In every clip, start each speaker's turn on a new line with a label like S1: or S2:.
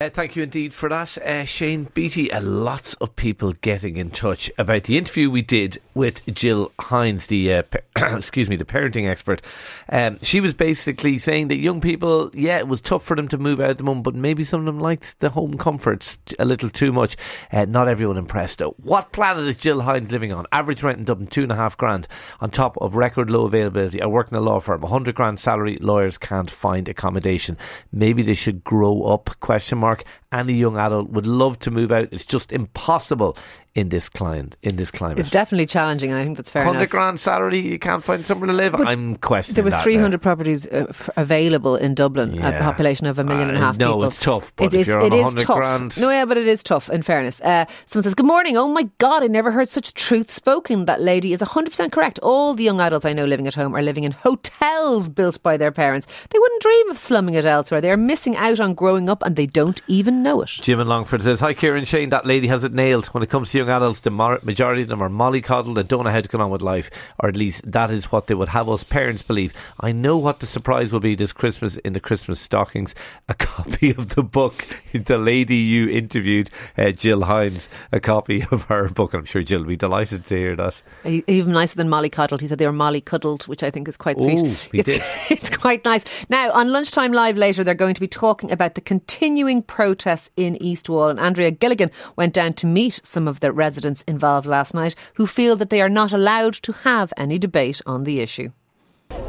S1: Uh, thank you indeed for that, uh, Shane Beatty. Uh, lots of people getting in touch about the interview we did with Jill Hines, the uh, excuse me, the parenting expert. Um, she was basically saying that young people, yeah, it was tough for them to move out at the moment, but maybe some of them liked the home comforts a little too much. Uh, not everyone impressed. Though. What planet is Jill Hines living on? Average rent in Dublin two and a half grand, on top of record low availability. I work in a law firm, a hundred grand salary. Lawyers can't find accommodation. Maybe they should grow up? Question mark. Any young adult would love to move out. It's just impossible in this climate. In this climate,
S2: it's definitely challenging, I think that's fair
S1: Hundred grand salary, you can't find somewhere to live.
S2: But
S1: I'm questioning.
S2: There was 300 properties uh, f- available in Dublin,
S1: Yeah.
S2: a population of a million and a half
S1: know
S2: people.
S1: it's tough, but
S2: It
S1: if
S2: is- it is tough.
S1: grand-
S2: No, yeah, but it is tough. In fairness, uh, someone says, "Good morning." Oh my God, I never heard such truth spoken. That lady is 100 percent correct. All the young adults I know living at home are living in hotels built by their parents. They wouldn't dream of slumming it elsewhere. They are missing out on growing up, and they don't even know it.
S1: Jim in Longford says, Hi Kieran Shane, that lady has it nailed. When it comes to young adults, the majority of them are mollycoddled and don't know how to get on with life, or at least that is what they would have us parents believe. I know what the surprise will be this Christmas in the Christmas stockings a copy of the book, the lady you interviewed, uh, Jill Hines, a copy of her book. I'm sure Jill will be delighted to hear that.
S2: Even nicer than Molly Coddled. He said they were Molly Cuddled, which I think is quite sweet.
S1: Ooh,
S2: it's, it's quite nice. Now, on Lunchtime Live later, they're going to be talking about the continuing protests in East Wall. And Andrea Gilligan went down to meet some of the residents involved last night who feel that they are not allowed to have any debate on the issue.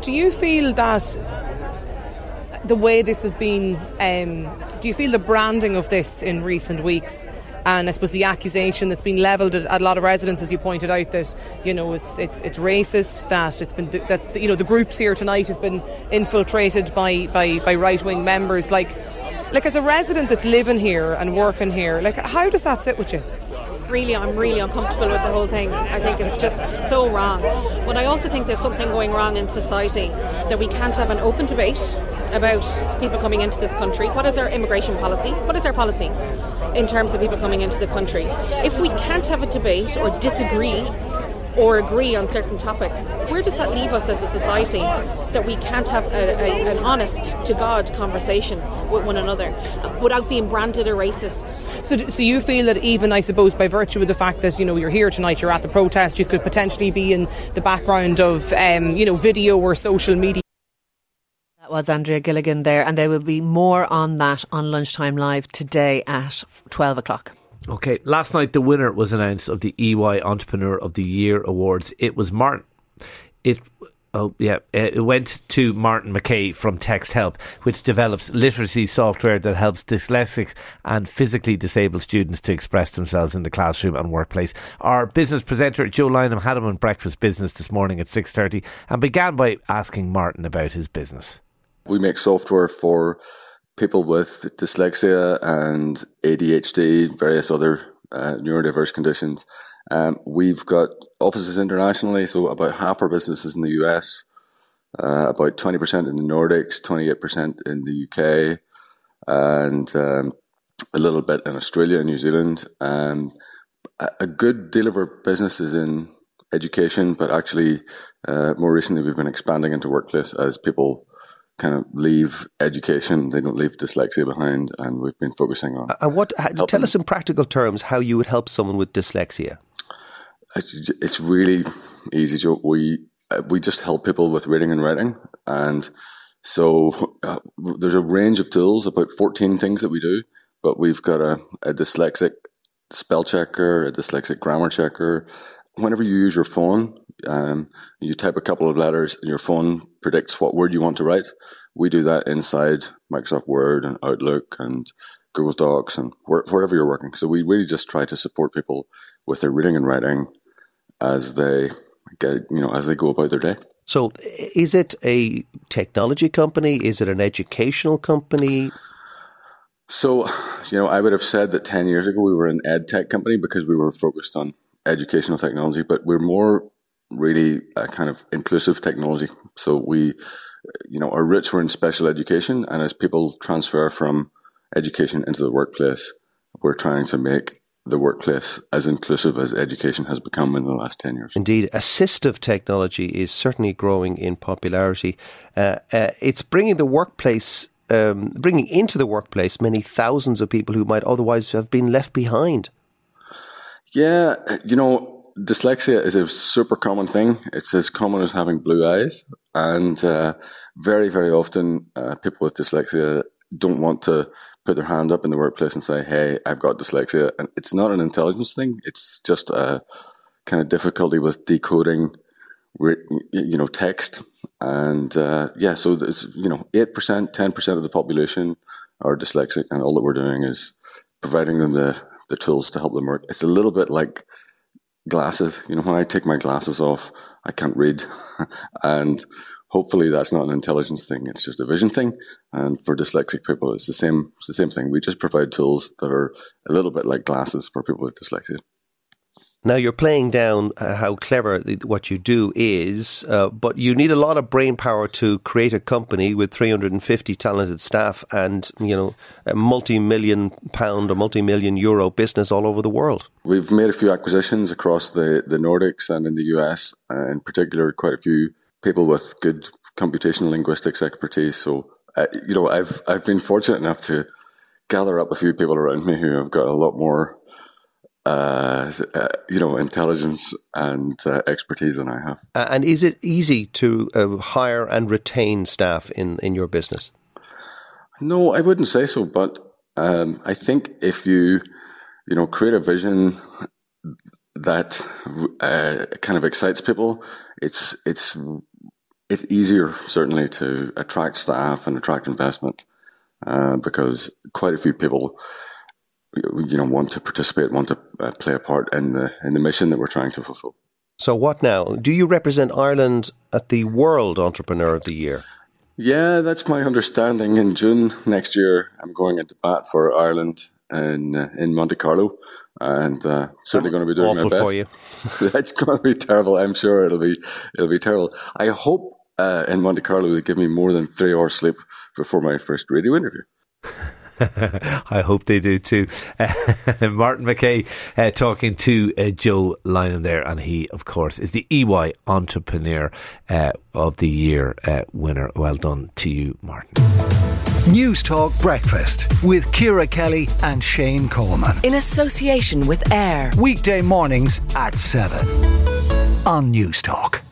S3: Do you feel that the way this has been, um, do you feel the branding of this in recent weeks? And I suppose the accusation that's been levelled at, a lot of residents, as you pointed out, that you know it's it's it's racist. That it's been that you know the groups here tonight have been infiltrated by by, by right wing members. Like, like as a resident that's living here and working here, like how does that sit with you?
S4: Really, I'm really uncomfortable with the whole thing. I think it's just so wrong. But I also think there's something going wrong in society that we can't have an open debate about people coming into this country. What is our immigration policy? What is our policy in terms of people coming into the country? If we can't have a debate or disagree or agree on certain topics, where does that leave us as a society that we can't have a, a, an honest to God conversation with one another without being branded a racist?
S3: So, so you feel that even, I suppose, by virtue of the fact that you know you're here tonight, you're at the protest, you could potentially be in the background of, um, you know, video or social media.
S2: That was Andrea Gilligan there, and there will be more on that on Lunchtime Live today at 12 o'clock.
S1: Okay, last night the winner was announced of the EY Entrepreneur of the Year awards. It was Martin. It oh yeah, it went to Martin McKay from Texthelp, which develops literacy software that helps dyslexic and physically disabled students to express themselves in the classroom and workplace. Our business presenter Joe Lynham had him on Breakfast Business this morning at six thirty and began by asking Martin about his business.
S5: We make software for people with dyslexia and ADHD, various other uh, neurodiverse conditions. Um, we've got offices internationally, so about half our business is in the US, uh, about 20% in the Nordics, 28% in the UK, and um, a little bit in Australia and New Zealand. Um, a, good deal of our business is in education, but actually, uh, more recently, we've been expanding into workplace as people kind of leave education, they don't leave dyslexia behind, and we've been focusing on.
S6: And what? How,
S5: helping-
S6: tell us in practical terms how you would help someone with dyslexia.
S5: It's, it's really easy, Joe. We uh, we just help people with reading and writing, and so uh, there's a range of tools, about 14 things that we do, but we've got a, a dyslexic spell checker, a dyslexic grammar checker. Whenever you use your phone, um, you type a couple of letters, and your phone predicts what word you want to write. We do that inside Microsoft Word and Outlook and Google Docs and where, wherever you're working. So we really just try to support people with their reading and writing as they get, you know, as they go about their day.
S6: So, is it a technology company? Is it an educational company?
S5: So, you know, I would have said that 10 years ago we were an ed tech company because we were focused on educational technology, but we're more really a kind of inclusive technology. So we, you know, our roots were in special education, and as people transfer from education into the workplace, we're trying to make the workplace as inclusive as education has become in the last 10 years.
S6: Indeed, assistive technology is certainly growing in popularity. Uh, uh, it's bringing the workplace, um, bringing into the workplace many thousands of people who might otherwise have been left behind.
S5: Yeah, you know, dyslexia is a super common thing. It's as common as having blue eyes. And uh, very, very often, uh, people with dyslexia don't want to put their hand up in the workplace and say, "Hey, I've got dyslexia," and it's not an intelligence thing. It's just a kind of difficulty with decoding, you know, text. And uh, yeah, so it's you know, eight percent, ten percent of the population are dyslexic, and all that we're doing is providing them the the tools to help them work. It's a little bit like glasses. You know, when I take my glasses off, I can't read, and hopefully that's not an intelligence thing. It's just a vision thing. And for dyslexic people, it's the same. It's the same thing. We just provide tools that are a little bit like glasses for people with dyslexia.
S6: Now you're playing down uh, how clever what you do is, uh, but you need a lot of brain power to create a company with 350 talented staff and you know a multi-million pound or multi-million euro business all over the world.
S5: We've made a few acquisitions across the the Nordics and in the US, uh, in particular, quite a few people with good computational linguistics expertise. So, uh, you know, I've I've been fortunate enough to gather up a few people around me who have got a lot more, uh, uh, you know, intelligence and uh, expertise than I have.
S6: And is it easy to uh, hire and retain staff in in your business?
S5: No, I wouldn't say so. But um, I think if you, you know, create a vision that uh, kind of excites people, it's it's it's easier certainly to attract staff and attract investment uh, because quite a few people you know want to participate want to uh, play a part in the in the mission that we're trying to fulfill
S6: so what now do you represent ireland at the world entrepreneur of the year
S5: yeah that's my understanding in june next year i'm going into bat for ireland in uh, in monte carlo and uh, certainly going to be doing
S6: Awful
S5: my best.
S6: for you.
S5: That's going to be terrible. I'm sure it'll be it'll be terrible. I hope uh, in Monte Carlo they give me more than three hours sleep before my first radio interview.
S1: I hope they do too. Uh, Martin McKay uh, talking to uh, Joe Lynham there, and he, of course, is the EY Entrepreneur uh, of the Year uh, winner. Well done to you, Martin.
S7: Newstalk Breakfast with Ciara Kelly and Shane Coleman.
S8: In association with AIR.
S7: Weekday mornings at 7 on Newstalk.